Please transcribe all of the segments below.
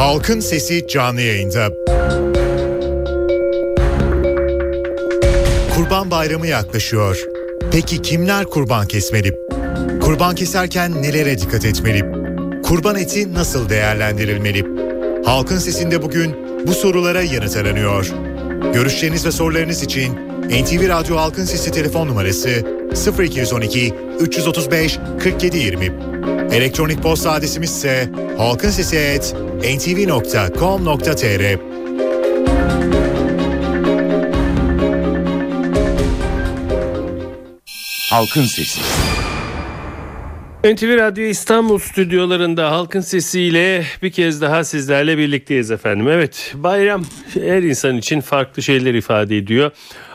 Halkın Sesi canlı yayında. Kurban Bayramı yaklaşıyor. Peki kimler kurban kesmeli? Kurban keserken nelere dikkat etmeli? Kurban eti nasıl değerlendirilmeli? Halkın Sesi'nde bugün bu sorulara yanıt aranıyor. Görüşleriniz ve sorularınız için NTV Radyo Halkın Sesi telefon numarası 0212 335 4720. Elektronik posta adresimiz ise halkinsesi@ntv.com.tr. Halkın Sesi. NTV Radyo İstanbul stüdyolarında halkın sesiyle bir kez daha sizlerle birlikteyiz efendim. Evet bayram her insan için farklı şeyler ifade ediyor.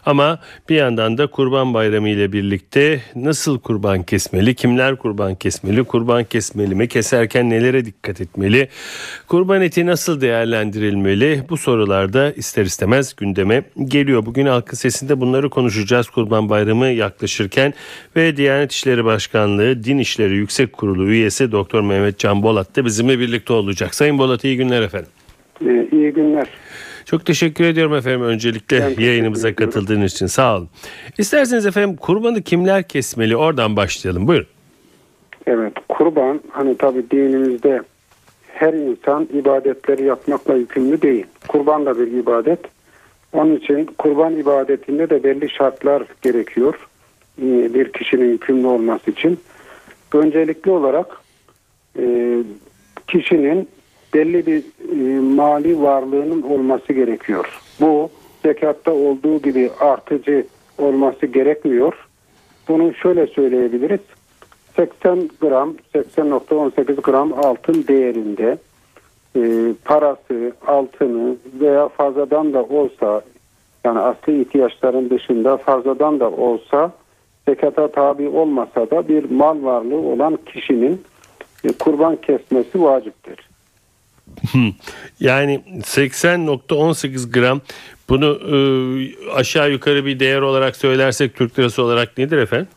Ama bir yandan da Kurban Bayramı ile birlikte nasıl kurban kesmeli, kimler kurban kesmeli, kurban kesmeli mi, keserken nelere dikkat etmeli, kurban eti nasıl değerlendirilmeli bu sorularda ister istemez gündeme geliyor. Bugün halkın sesinde bunları konuşacağız Kurban Bayramı yaklaşırken ve Diyanet İşleri Başkanlığı Din İşleri Yüksek Kurulu üyesi Doktor Mehmet Can Bolat da bizimle birlikte olacak. Sayın Bolat iyi günler efendim. Ee, iyi günler. Çok teşekkür ediyorum efendim öncelikle Ben yayınımıza katıldığınız için sağ olun. İsterseniz efendim kurbanı kimler kesmeli oradan başlayalım buyurun. Evet kurban hani tabi dinimizde her insan ibadetleri yapmakla yükümlü değil. Kurban da bir ibadet. Onun için kurban ibadetinde de belli şartlar gerekiyor. Ee, Bir kişinin yükümlü olması için. Öncelikli olarak e, kişinin belli bir e, mali varlığının olması gerekiyor. Bu zekatta olduğu gibi artıcı olması gerekmiyor. Bunu şöyle söyleyebiliriz. 80 gram, 80.18 gram altın değerinde e, parası, altını veya fazladan da olsa yani asli ihtiyaçların dışında fazladan da olsa zekata tabi olmasa da bir mal varlığı olan kişinin e, kurban kesmesi vaciptir. Yani 80.18 gram bunu e, aşağı yukarı bir değer olarak söylersek Türk lirası olarak nedir efendim?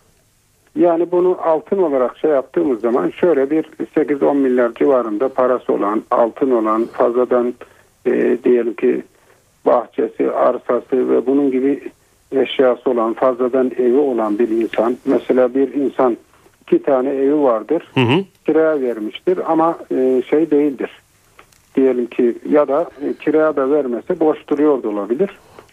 Yani bunu altın olarak şey yaptığımız zaman şöyle bir 8-10 milyar civarında parası olan, altın olan, fazladan e, diyelim ki bahçesi, arsası ve bunun gibi eşyası olan, fazladan evi olan bir insan. Mesela bir insan iki tane evi vardır, Hı hı. kiraya vermiştir ama e, şey değildir. Diyelim ki ya da e, kiraya da vermese boş duruyor da olabilir.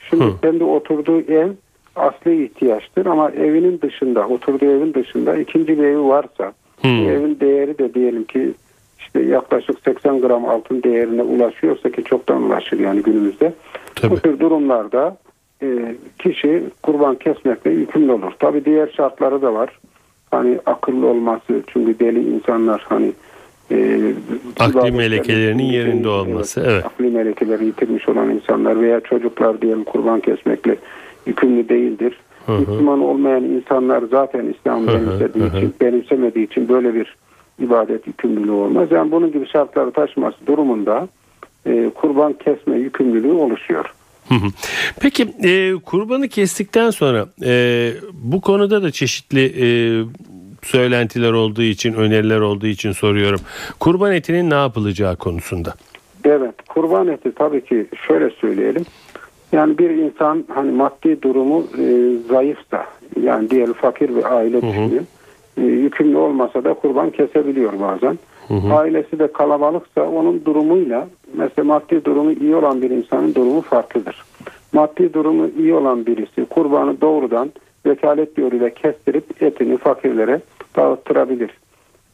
Şimdi Hı. kendi oturduğu ev asli ihtiyaçtır ama evinin dışında, oturduğu evin dışında ikinci bir evi varsa bu evin değeri de diyelim ki işte yaklaşık 80 gram altın değerine ulaşıyorsa ki çoktan ulaşır yani günümüzde. Tabii. Bu tür durumlarda e, kişi kurban kesmekle yükümlü olur. Tabi diğer şartları da var. Hani akıllı olması çünkü deli insanlar hani e, Akli melekelerinin yerinde olması, evet. Akli melekeleri yitirmiş olan insanlar veya çocuklar diyelim kurban kesmekle yükümlü değildir. Hı hı. Müslüman olmayan insanlar zaten İslam'ı benimsediği için, benimsemediği için böyle bir ibadet yükümlülüğü olmaz. Yani bunun gibi şartları taşıması durumunda e, kurban kesme yükümlülüğü oluşuyor. Hı hı. Peki e, kurbanı kestikten sonra e, bu konuda da çeşitli e, söylentiler olduğu için, öneriler olduğu için soruyorum. Kurban etinin ne yapılacağı konusunda. Evet, kurban eti tabii ki şöyle söyleyelim. Yani bir insan hani maddi durumu e, zayıfsa, yani diyelim fakir bir aile düşünün. E, yükümlü olmasa da kurban kesebiliyor bazen. Ailesi de kalabalıksa onun durumuyla mesela maddi durumu iyi olan bir insanın durumu farklıdır. Maddi durumu iyi olan birisi kurbanı doğrudan vekalet yoluyla kestirip etini fakirlere dağıttırabilir.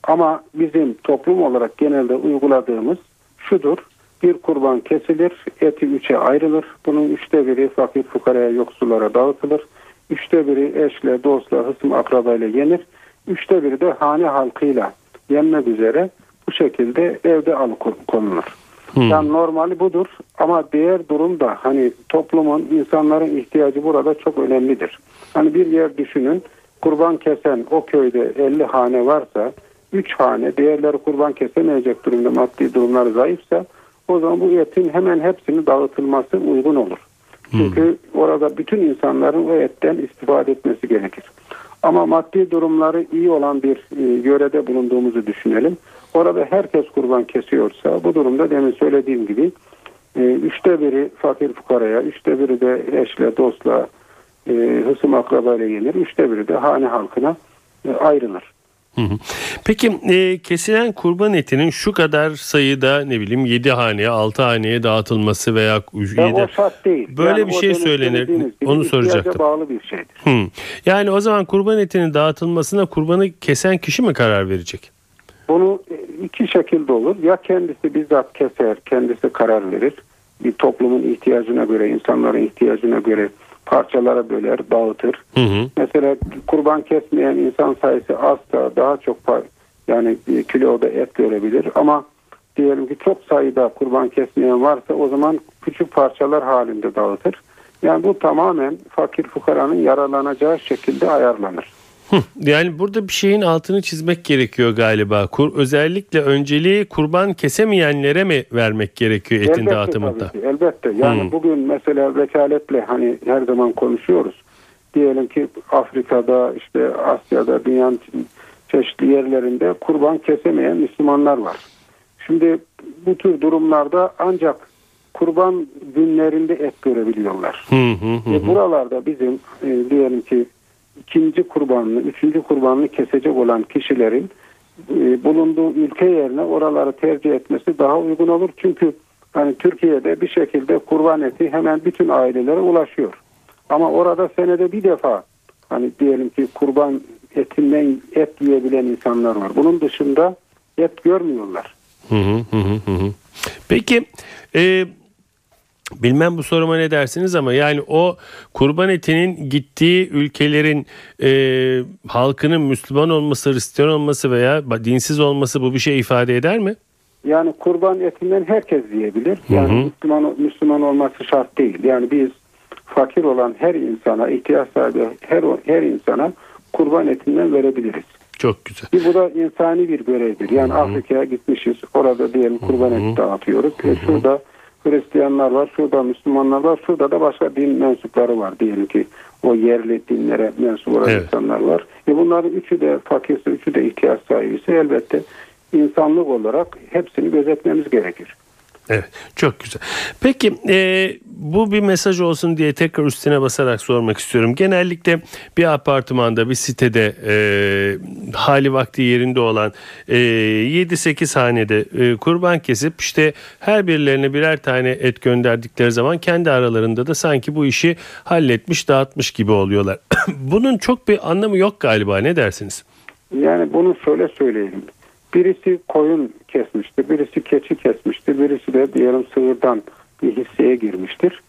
Ama bizim toplum olarak genelde uyguladığımız şudur. Bir kurban kesilir, eti üçe ayrılır. Bunun üçte biri fakir fukaraya yoksullara dağıtılır. Üçte biri eşle, dostla, hısım akrabayla yenir. Üçte biri de hane halkıyla yenmek üzere bu şekilde evde alıkonulur. Yani normali budur ama diğer durumda hani toplumun insanların ihtiyacı burada çok önemlidir. Hani bir yer düşünün kurban kesen o köyde 50 hane varsa 3 hane diğerleri kurban kesemeyecek durumda maddi durumlar zayıfsa o zaman bu etin hemen hepsini dağıtılması uygun olur. Çünkü orada bütün insanların o etten istifade etmesi gerekir. Ama maddi durumları iyi olan bir e, yörede bulunduğumuzu düşünelim. Orada herkes kurban kesiyorsa bu durumda demin söylediğim gibi e, üçte biri fakir fukaraya, üçte biri de eşle, dostla, e, hısım akrabayla yenir. Üçte biri de hane halkına e, ayrılır. Peki e, kesilen kurban etinin şu kadar sayıda ne bileyim 7 haneye 6 haneye dağıtılması veya 7 Ya o şart değil. Böyle Yani bir şey söylenir. Onu soracaktım. bağlı bir şeydir. Hı. Yani o zaman kurban etinin dağıtılmasına kurbanı kesen kişi mi karar verecek? Bunu e, iki şekilde olur. Ya kendisi bizzat keser, kendisi karar verir. Bir toplumun ihtiyacına göre, insanların ihtiyacına göre parçalara böler, dağıtır. Hı hı. Mesela kurban kesmeyen insan sayısı azsa daha çok par- yani bir kiloda et görebilir ama diyelim ki çok sayıda kurban kesmeyen varsa o zaman küçük parçalar halinde dağıtır. Yani bu tamamen fakir fukaranın yararlanacağı şekilde ayarlanır. Yani burada bir şeyin altını çizmek gerekiyor galiba. Kur, özellikle önceliği kurban kesemeyenlere mi vermek gerekiyor etin elbette dağıtımında? tabii ki, elbette. Yani Hmm. bugün mesela vekaletle hani her zaman konuşuyoruz. Diyelim ki Afrika'da işte Asya'da dünyanın çeşitli yerlerinde kurban kesemeyen Müslümanlar var. Şimdi bu tür durumlarda ancak kurban günlerinde et görebiliyorlar. Hı hı hı. E, buralarda bizim e, diyelim ki ikinci kurbanını, üçüncü kurbanını kesecek olan kişilerin e, bulunduğu ülke yerine oraları tercih etmesi daha uygun olur. Çünkü hani Türkiye'de bir şekilde kurban eti hemen bütün ailelere ulaşıyor. Ama orada senede bir defa hani diyelim ki kurban etinden et yiyebilen insanlar var. Bunun dışında et görmüyorlar. Hı hı hı hı. Peki e, bilmem bu soruma ne dersiniz ama yani o kurban etinin gittiği ülkelerin e, halkının Müslüman olması, Hristiyan olması veya dinsiz olması bu bir şey ifade eder mi? Yani kurban etinden herkes yiyebilir. Yani Hı hı. Müslüman Müslüman olması şart değil. Yani biz fakir olan her insana, ihtiyaç sahibi her her insana kurban etinden verebiliriz. Çok güzel. Ki bu da insani bir görevdir. Yani Afrika'ya gitmişiz. Orada diyelim kurban eti dağıtıyoruz. E şurada Hristiyanlar var, şurada Müslümanlar var, şurada da başka din mensupları var diyelim ki. O yerli dinlere mensup olan Evet. insanlar var. E bunların üçü de fakirse, üçü de ihtiyaç sahibiyse elbette insanlık olarak hepsini gözetmemiz gerekir. Evet çok güzel. Peki e, bu bir mesaj olsun diye tekrar üstüne basarak sormak istiyorum. Genellikle bir apartmanda bir sitede e, hali vakti yerinde olan e, 7-8 hanede e, kurban kesip işte her birilerine birer tane et gönderdikleri zaman kendi aralarında da sanki bu işi halletmiş dağıtmış gibi oluyorlar. Bunun çok bir anlamı yok galiba ne dersiniz? Yani bunu şöyle söyleyelim. Birisi koyun kesmişti, birisi keçi kesmişti, birisi de diyelim sığırdan bir hisseye girmiştir.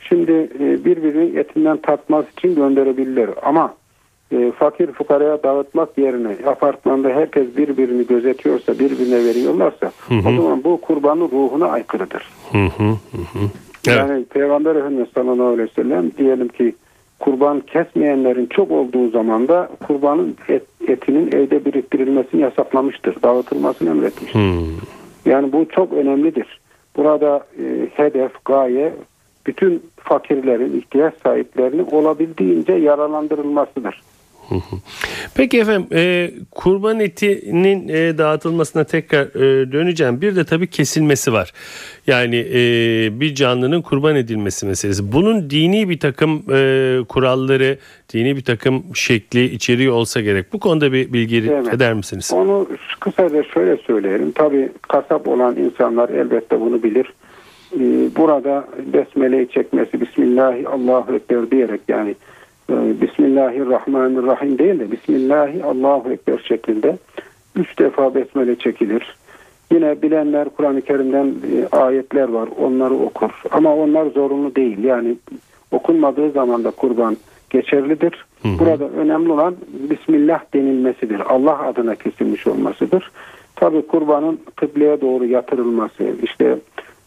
Şimdi e, birbirini etinden tatmak için gönderebilirler ama e, fakir fukaraya dağıtmak yerine apartmanda herkes birbirini gözetiyorsa, birbirine veriyorlarsa o zaman bu kurbanın ruhuna aykırıdır. Hı hı hı hı. Evet. Yani Peygamber Efendimiz sallallahu aleyhi ve sellem diyelim ki kurban kesmeyenlerin çok olduğu zaman da kurbanın et, etinin evde biriktirilmesini yasaklamıştır. Dağıtılmasını emretmiştir. Hmm. Yani bu çok önemlidir. Burada e, hedef, gaye bütün fakirlerin, ihtiyaç sahiplerinin olabildiğince yararlandırılmasıdır. Peki efendim e, kurban etinin e, dağıtılmasına tekrar e, döneceğim. Bir de tabii kesilmesi var. Yani e, bir canlının kurban edilmesi meselesi. Bunun dini bir takım e, kuralları, dini bir takım şekli, içeriği olsa gerek. Bu konuda bir bilgi Evet. eder misiniz? Onu kısaca şöyle söyleyelim. Tabii kasap olan insanlar elbette bunu bilir. Ee, Burada besmeleyi çekmesi, Bismillahi Allahu Ekber diyerek yani e, Bismillahirrahmanirrahim değil de Bismillahi Allahu Ekber şeklinde üç defa besmele çekilir. Yine bilenler Kur'an-ı Kerim'den e, ayetler var. Onları okur. Ama onlar zorunlu değil. Yani okunmadığı zaman da kurban geçerlidir. Burada önemli olan Bismillah denilmesidir. Allah adına kesilmiş olmasıdır. Tabi kurbanın kıbleye doğru yatırılması, işte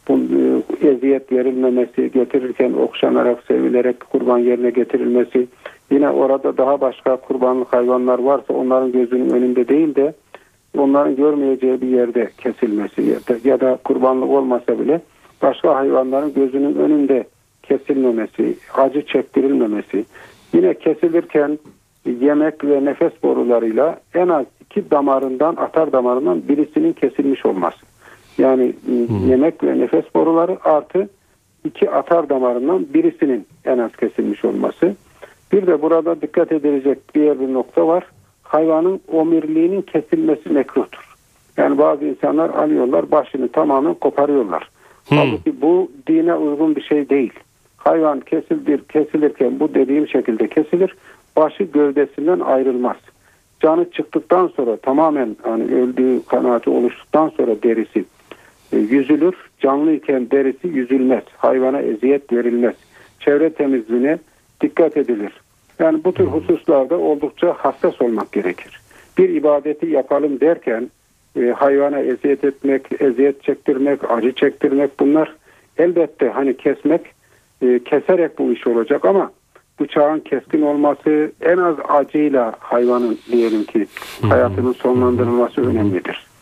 bu e, eziyet verilmemesi, getirirken okşanarak, sevilerek kurban yerine getirilmesi, yine orada daha başka kurbanlık hayvanlar varsa onların gözünün önünde değil de onların görmeyeceği bir yerde kesilmesi ya da, kurbanlık olmasa bile başka hayvanların gözünün önünde kesilmemesi, acı çektirilmemesi, yine kesilirken yemek ve nefes borularıyla en az iki damarından atar damarından birisinin kesilmiş olması. Yani hmm. yemek ve nefes boruları artı iki atar damarından birisinin en az kesilmiş olması. Bir de burada dikkat edilecek diğer bir nokta var. Hayvanın omirliğinin kesilmesi mekruhtur. Yani bazı insanlar alıyorlar başını tamamen koparıyorlar. Hmm. Halbuki bu dine uygun bir şey değil. Hayvan kesilir, kesilirken bu dediğim şekilde kesilir. Başı gövdesinden ayrılmaz. Canı çıktıktan sonra tamamen hani öldüğü kanaati oluştuktan sonra derisi e, yüzülür. Canlıyken derisi yüzülmez. Hayvana eziyet verilmez. Çevre temizliğine dikkat edilir. Yani bu tür hususlarda oldukça hassas olmak gerekir. Bir ibadeti yapalım derken e, hayvana eziyet etmek, eziyet çektirmek, acı çektirmek bunlar elbette hani kesmek, e, keserek bu iş olacak ama bıçağın keskin olması en az acıyla hayvanın diyelim ki hayatının sonlandırılması önemlidir.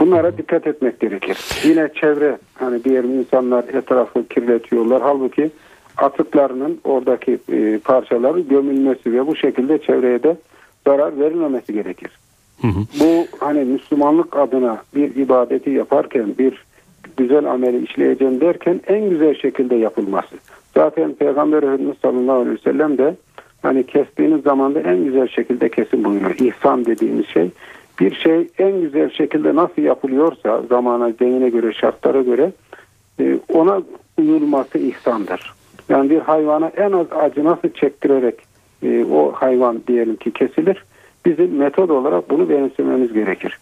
Bunlara dikkat etmek gerekir. Yine çevre hani diyelim insanlar etrafı kirletiyorlar. Halbuki atıklarının oradaki e, parçaların gömülmesi ve bu şekilde çevreye de zarar verilmemesi gerekir. Hı hı. Bu hani Müslümanlık adına bir ibadeti yaparken bir güzel ameli işleyeceğim derken en güzel şekilde yapılması. Zaten Peygamber Efendimiz sallallahu aleyhi ve sellem de hani kestiğiniz zaman da en güzel şekilde kesin buyuruyor. İhsan dediğimiz şey bir şey en güzel şekilde nasıl yapılıyorsa zamana, denine göre, şartlara göre e, ona uyulması ihsandır. Yani bir hayvana en az acı nasıl çektirerek e, o hayvan diyelim ki kesilir. Bizim metod olarak bunu benimsememiz gerekir.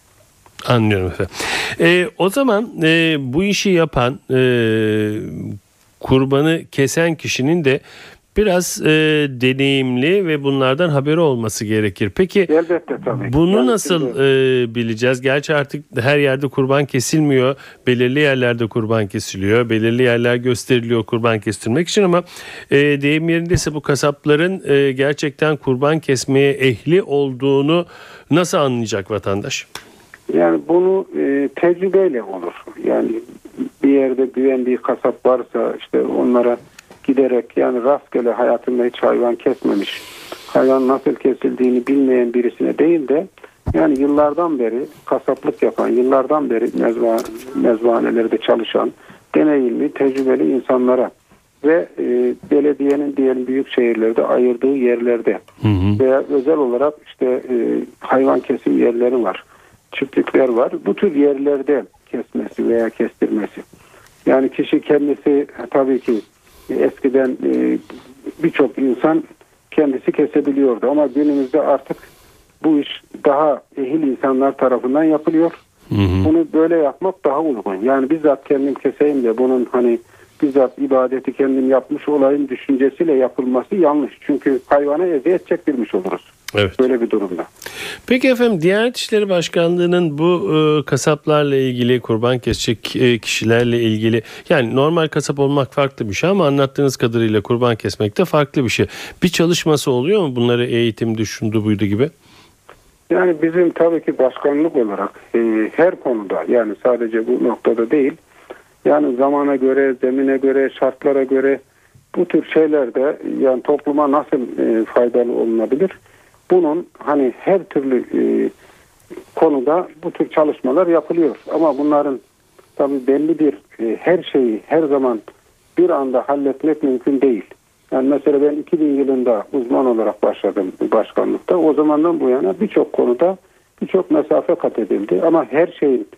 Anlıyorum efendim. E, o zaman e, bu işi yapan e, kurbanı kesen kişinin de biraz e, deneyimli ve bunlardan haberi olması gerekir. Peki Elbette, tabii. bunu yani nasıl e, bileceğiz? Gerçi artık her yerde kurban kesilmiyor. Belirli yerlerde kurban kesiliyor. Belirli yerler gösteriliyor kurban kestirmek için ama e, deyim yerindeyse bu kasapların e, gerçekten kurban kesmeye ehli olduğunu nasıl anlayacak vatandaş? Yani bunu e, tecrübeyle olur. Yani bir yerde güvendiği kasap varsa işte onlara giderek yani rastgele hayatında hiç hayvan kesmemiş, hayvan nasıl kesildiğini bilmeyen birisine değil de yani yıllardan beri kasaplık yapan, yıllardan beri mezba, mezbahanelerde çalışan, deneyimli, tecrübeli insanlara ve e, belediyenin diyelim büyük şehirlerde ayırdığı yerlerde hı hı. veya özel olarak işte e, hayvan kesim yerleri var, çiftlikler var. Bu tür yerlerde kesmesi veya kestirmesi. Yani kişi kendisi tabii ki eskiden e, birçok insan kendisi kesebiliyordu ama günümüzde artık bu iş daha ehil insanlar tarafından yapılıyor. Hı hı. Bunu böyle yapmak daha uygun. Yani bizzat kendim keseyim de bunun hani bizzat ibadeti kendim yapmış olayım düşüncesiyle yapılması yanlış. Çünkü hayvana eziyet çektirmiş oluruz. Evet. Böyle bir durumda. Peki efendim Diyanet İşleri Başkanlığı'nın bu e, kasaplarla ilgili kurban kesecek e, kişilerle ilgili yani normal kasap olmak farklı bir şey ama anlattığınız kadarıyla kurban kesmek de farklı bir şey. Bir çalışması oluyor mu bunları eğitimde şundu buydu gibi? Yani bizim tabii ki başkanlık olarak e, her konuda yani sadece bu noktada değil yani zamana göre, zemine göre, şartlara göre bu tür şeylerde yani topluma nasıl e, faydalı olunabilir? Bunun hani her türlü e, konuda bu tür çalışmalar yapılıyor. Ama bunların tabii belli bir e, her şeyi her zaman bir anda halletmek mümkün değil. Yani mesela ben 2000 yılında uzman olarak başladım başkanlıkta. O zamandan bu yana birçok konuda birçok mesafe kat edildi. Ama her şeyin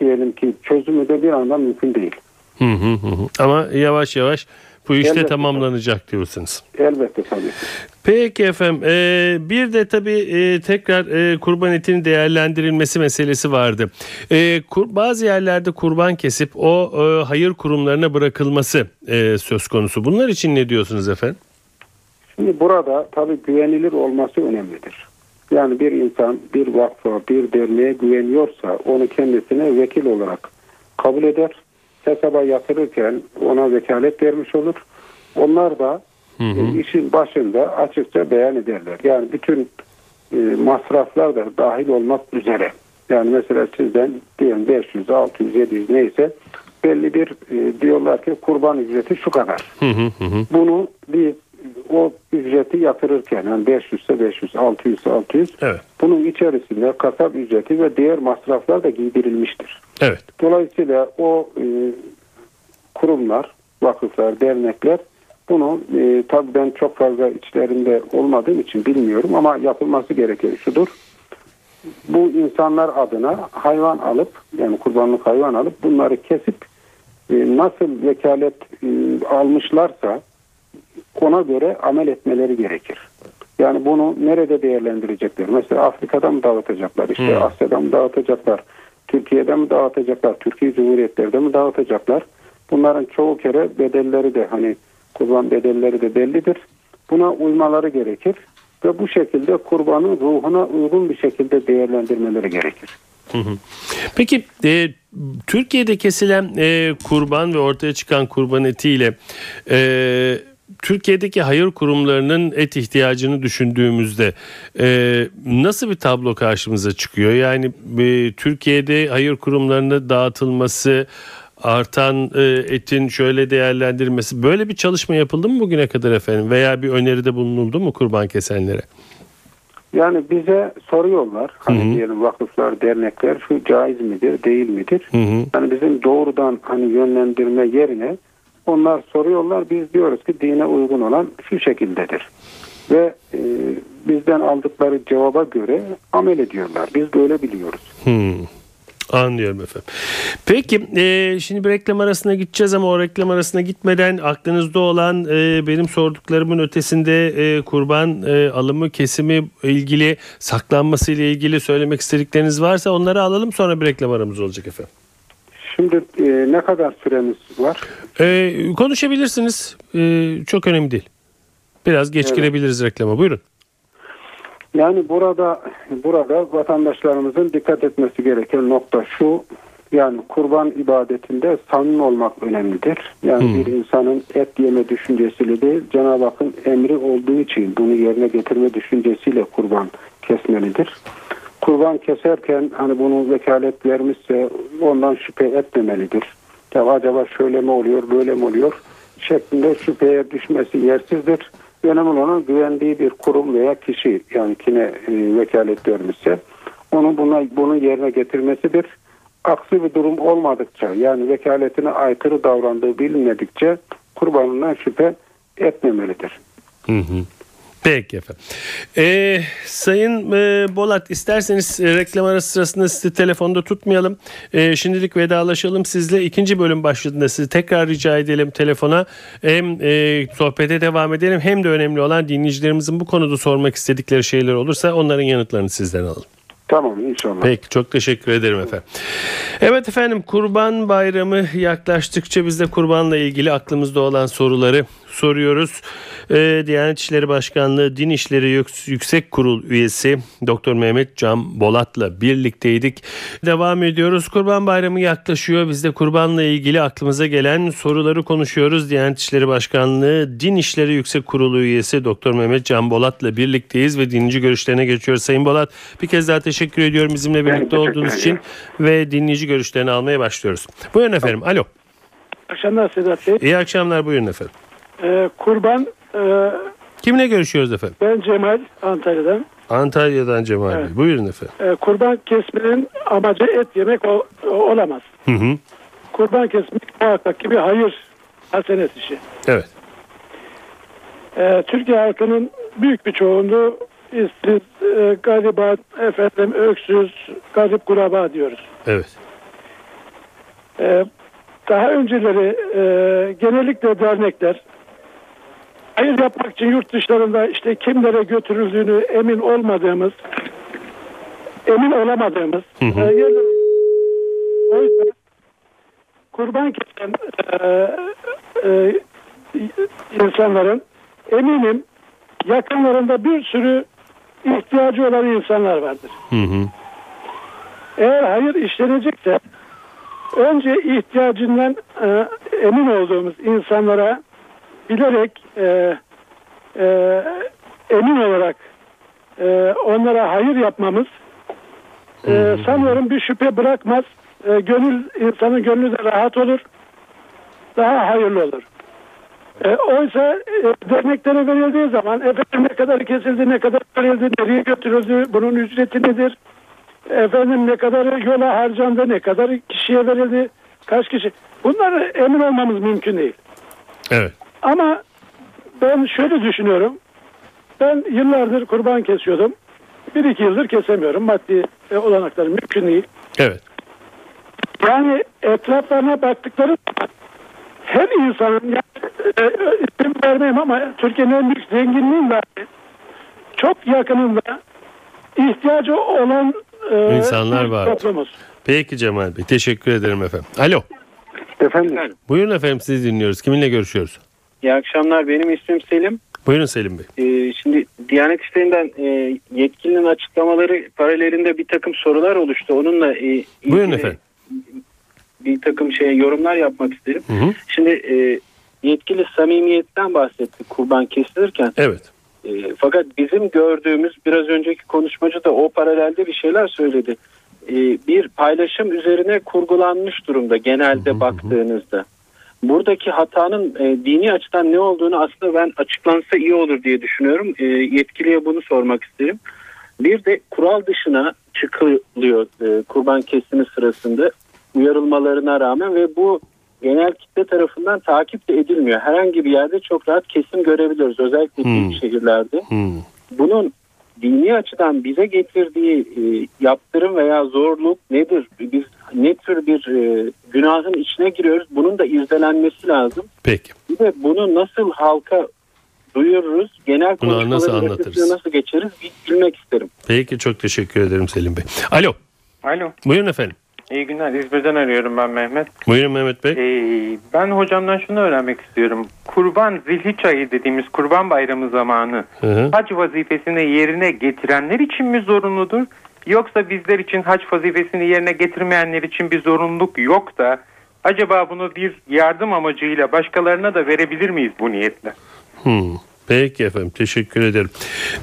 diyelim ki çözümü de bir anda mümkün değil. Hı hı hı. Ama yavaş yavaş bu işte Elbette. tamamlanacak diyorsunuz. Elbette tabii. Peki efendim e, bir de tabii e, tekrar e, kurban etinin değerlendirilmesi meselesi vardı. E, kur, bazı yerlerde kurban kesip o e, hayır kurumlarına bırakılması e, söz konusu. Bunlar için ne diyorsunuz efendim? Şimdi burada tabii güvenilir olması önemlidir. Yani bir insan bir vakfa, bir derneğe güveniyorsa onu kendisine vekil olarak kabul eder hesaba yatırırken ona vekalet vermiş olur. Onlar da hı hı. E, işin başında açıkça beyan ederler. Yani bütün e, masraflar da dahil olmak üzere. Yani mesela sizden diyelim 500, 600, 700 neyse belli bir e, diyorlar ki kurban ücreti şu kadar. Hı hı hı. Bunu bir o ücreti yatırırken yani 500 ise 500, 600 ise 600 evet. bunun içerisinde kasap ücreti ve diğer masraflar da giydirilmiştir. Evet. Dolayısıyla o e, kurumlar, vakıflar, dernekler bunu e, tabii ben çok fazla içlerinde olmadığım için bilmiyorum ama yapılması gereken şudur. Bu insanlar adına hayvan alıp yani kurbanlık hayvan alıp bunları kesip e, nasıl vekalet e, almışlarsa ona göre amel etmeleri gerekir. Yani bunu nerede değerlendirecekler? Mesela Afrika'da mı dağıtacaklar? İşte Hmm. Asya'da mı dağıtacaklar? Türkiye'de mi dağıtacaklar? Türkiye Cumhuriyetler'de mi dağıtacaklar? Bunların çoğu kere bedelleri de hani kurban bedelleri de bellidir. Buna uymaları gerekir ve bu şekilde kurbanın ruhuna uygun bir şekilde değerlendirmeleri gerekir. Peki e, Türkiye'de kesilen e, kurban ve ortaya çıkan kurban etiyle e, Türkiye'deki hayır kurumlarının et ihtiyacını düşündüğümüzde e, nasıl bir tablo karşımıza çıkıyor? Yani e, Türkiye'de hayır kurumlarına dağıtılması, artan e, etin şöyle değerlendirmesi böyle bir çalışma yapıldı mı bugüne kadar efendim? Veya bir öneride bulunuldu mu kurban kesenlere? Yani bize soruyorlar hani Hı hı. diyelim vakıflar, dernekler şu caiz midir, değil midir? Hı hı. Yani bizim doğrudan hani yönlendirme yerine onlar soruyorlar. Biz diyoruz ki dine uygun olan şu şekildedir. Ve e, bizden aldıkları cevaba göre amel ediyorlar. Biz böyle biliyoruz. Hmm. Anlıyorum efendim. Peki e, şimdi bir reklam arasına gideceğiz ama o reklam arasına gitmeden aklınızda olan e, benim sorduklarımın ötesinde e, kurban e, alımı kesimi ilgili saklanması ile ilgili söylemek istedikleriniz varsa onları alalım sonra bir reklam aramız olacak efendim. Şimdi e, ne kadar süremiz var? E, konuşabilirsiniz E, çok önemli değil. Biraz geç Evet. girebiliriz reklama buyurun. Yani burada burada vatandaşlarımızın dikkat etmesi gereken nokta şu. Yani kurban ibadetinde samimi olmak önemlidir. Yani Hmm. bir insanın et yeme düşüncesiyle değil, Cenab-ı Hakk'ın emri olduğu için bunu yerine getirme düşüncesiyle kurban kesmelidir. Kurban keserken hani bunu vekalet vermişse ondan şüphe etmemelidir. Ya acaba şöyle mi oluyor, böyle mi oluyor şeklinde şüpheye düşmesi yersizdir. Önemli olan güvendiği bir kurum veya kişi yani kime e, vekalet vermişse onun buna bunu yerine getirmesidir. Aksi bir durum olmadıkça yani vekaletine aykırı davrandığı bilinmedikçe kurbanından şüphe etmemelidir. Hı hı. Peki efendim. Ee, Sayın e, Bolat isterseniz e, reklam arası sırasında sizi telefonda tutmayalım. E, şimdilik vedalaşalım sizle. İkinci bölüm başladığında sizi tekrar rica edelim telefona. Hem e, sohbete devam edelim hem de önemli olan dinleyicilerimizin bu konuda sormak istedikleri şeyler olursa onların yanıtlarını sizden alalım. Tamam inşallah. Peki çok teşekkür ederim efendim. Evet efendim Kurban Bayramı yaklaştıkça biz de kurbanla ilgili aklımızda olan soruları soruyoruz. Ee, Diyanet İşleri Başkanlığı Din İşleri Yük- Yüksek Kurul üyesi Doktor Mehmet Can Bolat'la birlikteydik. Devam ediyoruz. Kurban Bayramı yaklaşıyor. Biz de kurbanla ilgili aklımıza gelen soruları konuşuyoruz. Diyanet İşleri Başkanlığı Din İşleri Yüksek Kurulu üyesi Doktor Mehmet Can Bolat'la birlikteyiz ve dinleyici görüşlerine geçiyoruz. Sayın Bolat bir kez daha teşekkür ediyorum bizimle birlikte olduğunuz için ve dinleyici görüşlerini almaya başlıyoruz. Buyurun efendim. Alo. Akşamlar Sedat Bey. İyi akşamlar buyurun efendim. Ee, kurban e, Kimle görüşüyoruz efendim? ben Cemal Antalya'dan. Antalya'dan Cemal Bey. Evet. Buyurun efendim. Ee, kurban kesmenin amacı et yemek o- o- olamaz. Hı hı. Kurban kesmek muhakkak ki bir hayır hasenet işi. Evet. Ee, Türkiye halkının büyük bir çoğunluğu işsiz, e, gariban, efendim öksüz, garip kuraba diyoruz. Evet. Ee, daha önceleri e, genellikle dernekler hayır yapmak için yurt dışlarında işte kimlere götürüldüğünü emin olmadığımız, emin olamadığımız Hı hı. e, yerler- o yüzden kurban kesen e, e, insanların eminim yakınlarında bir sürü ihtiyacı olan insanlar vardır. Hı hı. Eğer hayır işlenecekse önce ihtiyacından e, emin olduğumuz insanlara bilerek e, e, emin olarak e, onlara hayır yapmamız e, sanıyorum bir şüphe bırakmaz. E, gönül insanın gönlü de rahat olur. Daha hayırlı olur. E, oysa e, derneklere verildiği zaman efendim ne kadar kesildi, ne kadar verildi, nereye götürüldü, bunun ücreti nedir? Efendim ne kadar yola harcandı, ne kadar kişiye verildi, kaç kişi? Bunları emin olmamız mümkün değil. Evet. Ama ben şöyle düşünüyorum. Ben yıllardır kurban kesiyordum. Bir iki yıldır kesemiyorum. Maddi e, olanaklarım mümkün değil. Evet. Yani etraflarına baktıkları her insanın yani, e, e, isim vermeyeyim ama Türkiye'nin en büyük zenginliğin dahi çok yakınında ihtiyacı olan e, İnsanlar var. toplumuz. Peki Cemal Bey teşekkür ederim efendim. Alo. Efendim Buyurun efendim sizi dinliyoruz. Kiminle görüşüyoruz? İyi akşamlar. Benim ismim Selim. Buyurun Selim Bey. Ee, şimdi Diyanet İşleri'nden e, yetkilinin açıklamaları paralelinde bir takım sorular oluştu. Onunla e, ilgili Buyurun efendim. bir takım şey yorumlar yapmak isterim. Hı hı. Şimdi e, yetkili samimiyetten bahsetti kurban kesilirken. Evet. E, fakat bizim gördüğümüz biraz önceki konuşmacı da o paralelde bir şeyler söyledi. E, bir paylaşım üzerine kurgulanmış durumda genelde baktığınızda. Buradaki hatanın e, dini açıdan ne olduğunu aslında ben açıklansa iyi olur diye düşünüyorum. E, yetkiliye bunu sormak isterim. Bir de kural dışına çıkılıyor e, kurban kesimi sırasında uyarılmalarına rağmen ve bu genel kitle tarafından takip de edilmiyor. Herhangi bir yerde çok rahat kesim görebiliyoruz özellikle Hmm. büyük şehirlerde. Hmm. Bunun dini açıdan bize getirdiği e, yaptırım veya zorluk nedir? Biz ne tür bir e, günahın içine giriyoruz? Bunun da izlenmesi lazım. Peki. Bir de bunu nasıl halka duyururuz? Genel Bunu nasıl anlatırız? nasıl geçeriz? Bilmek isterim. Peki çok teşekkür ederim Selim Bey. Alo. Alo, Buyurun efendim. İyi günler. İzmir'den arıyorum ben Mehmet. Buyurun Mehmet Bey. Ee, ben hocamdan şunu öğrenmek istiyorum. Kurban Zilhiç ayı dediğimiz kurban bayramı zamanı Hı hı. hac vazifesini yerine getirenler için mi zorunludur? Yoksa bizler için hac vazifesini yerine getirmeyenler için bir zorunluluk yok da acaba bunu bir yardım amacıyla başkalarına da verebilir miyiz bu niyetle? Hmm. Peki efendim teşekkür ederim.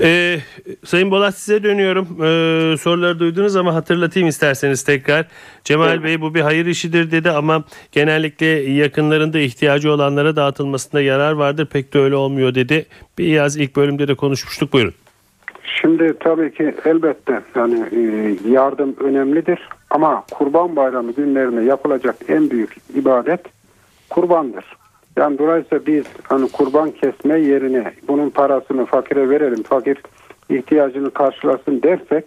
Ee, Sayın Bolat size dönüyorum. Ee, soruları duydunuz ama hatırlatayım isterseniz tekrar. Cemal Bey bu bir hayır işidir dedi ama genellikle yakınlarında ihtiyacı olanlara dağıtılmasında yarar vardır. Pek de öyle olmuyor dedi. Biraz ilk bölümde de konuşmuştuk. Buyurun. Şimdi tabii ki elbette yani e, yardım önemlidir ama Kurban Bayramı günlerinde yapılacak en büyük ibadet kurbandır. Yani dolayısıyla biz hani kurban kesme yerine bunun parasını fakire verelim, fakir ihtiyacını karşılasın dersek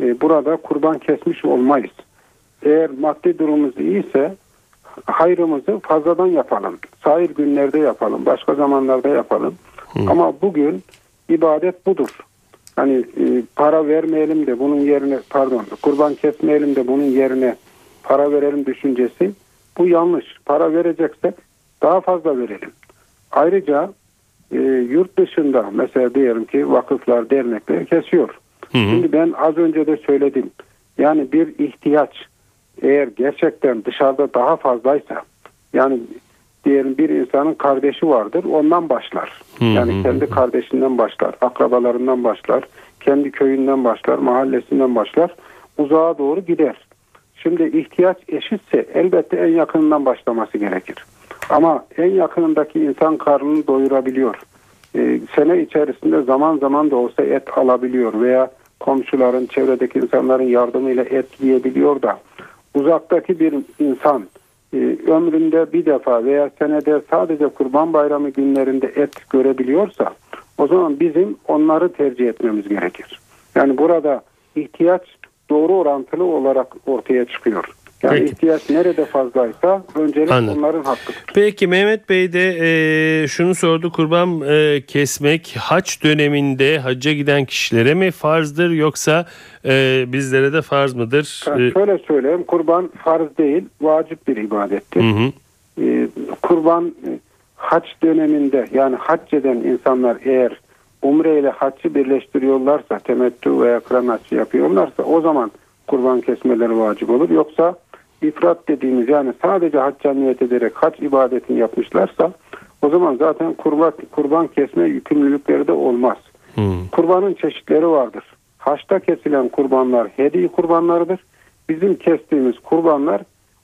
e, burada kurban kesmiş olmayız. Eğer maddi durumumuz iyiyse hayrımızı fazladan yapalım. Sahil günlerde yapalım, başka zamanlarda yapalım. Ama bugün ibadet budur. Hani e, para vermeyelim de bunun yerine pardon kurban kesmeyelim de bunun yerine para verelim düşüncesi bu yanlış. Para vereceksek daha fazla verelim. Ayrıca e, yurt dışında mesela diyelim ki vakıflar dernekler kesiyor. Hı hı. Şimdi ben az önce de söyledim. Yani bir ihtiyaç eğer gerçekten dışarıda daha fazlaysa yani diyelim bir insanın kardeşi vardır ondan başlar. Hı hı Yani kendi kardeşinden başlar, akrabalarından başlar, kendi köyünden başlar, mahallesinden başlar, uzağa doğru gider. Şimdi ihtiyaç eşitse elbette en yakınından başlaması gerekir. Ama en yakınındaki insan karnını doyurabiliyor. Ee, sene içerisinde zaman zaman da olsa et alabiliyor veya komşuların, çevredeki insanların yardımıyla et yiyebiliyor da uzaktaki bir insan e, ömründe bir defa veya senede sadece kurban bayramı günlerinde et görebiliyorsa o zaman bizim onları tercih etmemiz gerekir. Yani burada ihtiyaç doğru orantılı olarak ortaya çıkıyor. Yani Peki. ihtiyaç nerede fazlaysa öncelik Anladım. onların hakkıdır. Peki Mehmet Bey de e, şunu sordu kurban e, kesmek haç döneminde hacca giden kişilere mi farzdır yoksa e, bizlere de farz mıdır? Yani E, şöyle söyleyeyim kurban farz değil vacip bir ibadettir. hı hı. Ee, kurban e, haç döneminde yani hac eden insanlar eğer umre ile haccı birleştiriyorlarsa temettü veya haccı yapıyorlarsa o zaman kurban kesmeleri vacip olur. Yoksa ifrat dediğimiz yani sadece hacca niyet ederek hac ibadetini yapmışlarsa o zaman zaten kurban, kurban kesme yükümlülükleri de olmaz. Hı. Kurbanın çeşitleri vardır. Haçta kesilen kurbanlar hediye kurbanlarıdır. Bizim kestiğimiz kurbanlar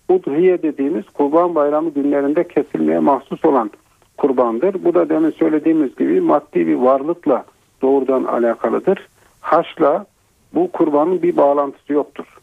udhiye dediğimiz kurban bayramı günlerinde kesilmeye mahsus olan kurbandır. Bu da demin söylediğimiz gibi maddi bir varlıkla doğrudan alakalıdır. Haçla bu kurbanın bir bağlantısı yoktur.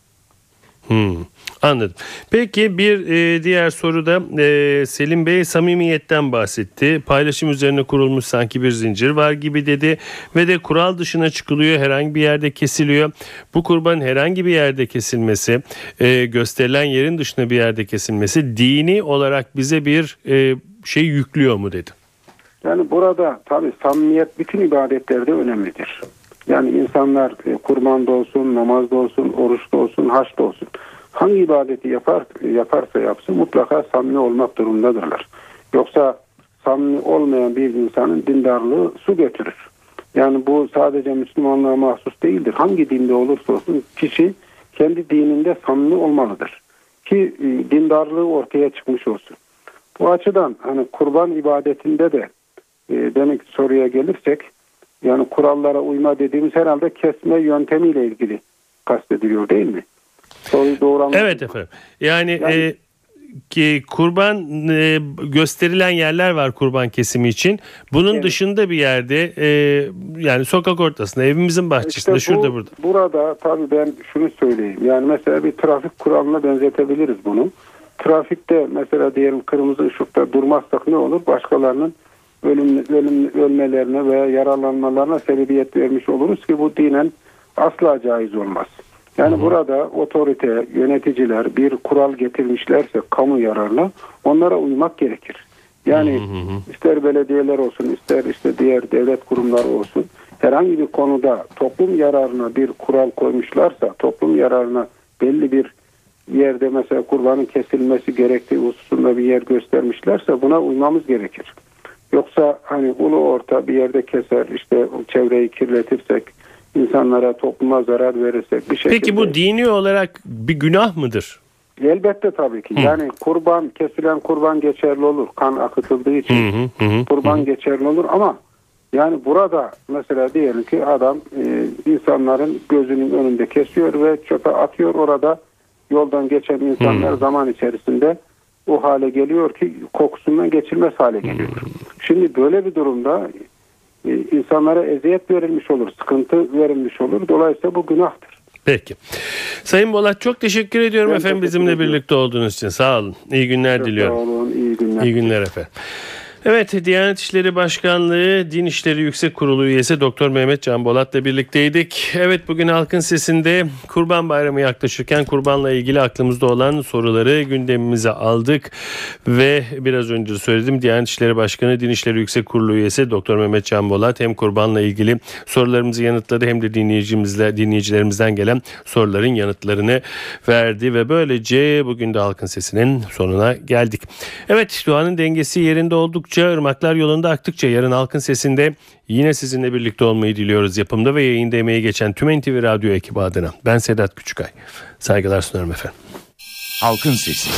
Hmm, anladım. Peki bir e, diğer soruda e, Selim Bey samimiyetten bahsetti. Paylaşım üzerine kurulmuş sanki bir zincir var gibi dedi ve de kural dışına çıkılıyor herhangi bir yerde kesiliyor. Bu kurban herhangi bir yerde kesilmesi e, gösterilen yerin dışında bir yerde kesilmesi dini olarak bize bir e, şey yüklüyor mu dedi. Yani burada tabi samimiyet bütün ibadetlerde önemlidir. Yani insanlar e, kurban da olsun, namaz da olsun, oruç da olsun, haç olsun. Hangi ibadeti yapar yaparsa yapsın mutlaka samimi olmak durumundadırlar. Yoksa samimi olmayan bir insanın dindarlığı su götürür. Yani bu sadece Müslümanlığa mahsus değildir. Hangi dinde olursa olsun kişi kendi dininde samimi olmalıdır. Ki e, dindarlığı ortaya çıkmış olsun. Bu açıdan hani kurban ibadetinde de e, demek soruya gelirsek yani kurallara uyma dediğimiz herhalde kesme yöntemiyle ilgili kastediliyor değil mi? Soruyu doğru anladım. Evet efendim. Yani, Yani- e, ki kurban e, gösterilen yerler var kurban kesimi için. Bunun Evet. dışında bir yerde e, yani sokak ortasında evimizin bahçesinde İşte bu- şurada burada. Burada tabii ben şunu söyleyeyim. Yani mesela bir trafik kuralına benzetebiliriz bunu. Trafikte mesela diyelim kırmızı ışıkta durmazsak ne olur? Başkalarının ölüm, ölüm ölmelerine veya yaralanmalarına sebebiyet vermiş oluruz ki bu dinen asla caiz olmaz. Yani burada otorite, yöneticiler bir kural getirmişlerse kamu yararına onlara uymak gerekir. Yani ister belediyeler olsun ister işte diğer devlet kurumları olsun herhangi bir konuda toplum yararına bir kural koymuşlarsa toplum yararına belli bir yerde mesela kurbanın kesilmesi gerektiği hususunda bir yer göstermişlerse buna uymamız gerekir. Yoksa hani ulu orta bir yerde keser işte çevreyi kirletirsek insanlara topluma zarar verirsek bir şekilde. Peki bu dini olarak bir günah mıdır? Elbette tabii ki. Yani kurban kesilen kurban geçerli olur. Kan akıtıldığı için Hı hı, hı hı, kurban geçerli olur ama yani burada mesela diyelim ki adam e, insanların gözünün önünde kesiyor ve çöpe atıyor orada yoldan geçen insanlar zaman içerisinde o hale geliyor ki kokusundan geçilmez hale geliyor. Şimdi böyle bir durumda e, insanlara eziyet verilmiş olur, sıkıntı verilmiş olur. Dolayısıyla bu günahtır. Peki. Sayın Bolat çok teşekkür ediyorum Ben efendim teşekkür bizimle ediyorum. birlikte olduğunuz için. Sağ olun. İyi günler Çok diliyorum. Sağ olun, iyi günler. İyi günler efendim. Evet Diyanet İşleri Başkanlığı Din İşleri Yüksek Kurulu üyesi Doktor Mehmet Can Bolat'la birlikteydik. Evet bugün halkın sesinde Kurban Bayramı yaklaşırken kurbanla ilgili aklımızda olan soruları gündemimize aldık ve biraz önce söyledim Diyanet İşleri Başkanı Din İşleri Yüksek Kurulu üyesi Doktor Mehmet Can Bolat hem kurbanla ilgili sorularımızı yanıtladı hem de dinleyicimizle dinleyicilerimizden gelen soruların yanıtlarını verdi ve böylece bugün de halkın sesinin sonuna geldik. Evet doğanın dengesi yerinde oldukça ırmaklar yolunda aktıkça yarın halkın sesinde yine sizinle birlikte olmayı diliyoruz. Yapımda ve yayında emeği geçen tüm NTV Radyo ekibi adına ben Sedat Küçükay. Saygılar sunarım efendim. Halkın Sesi.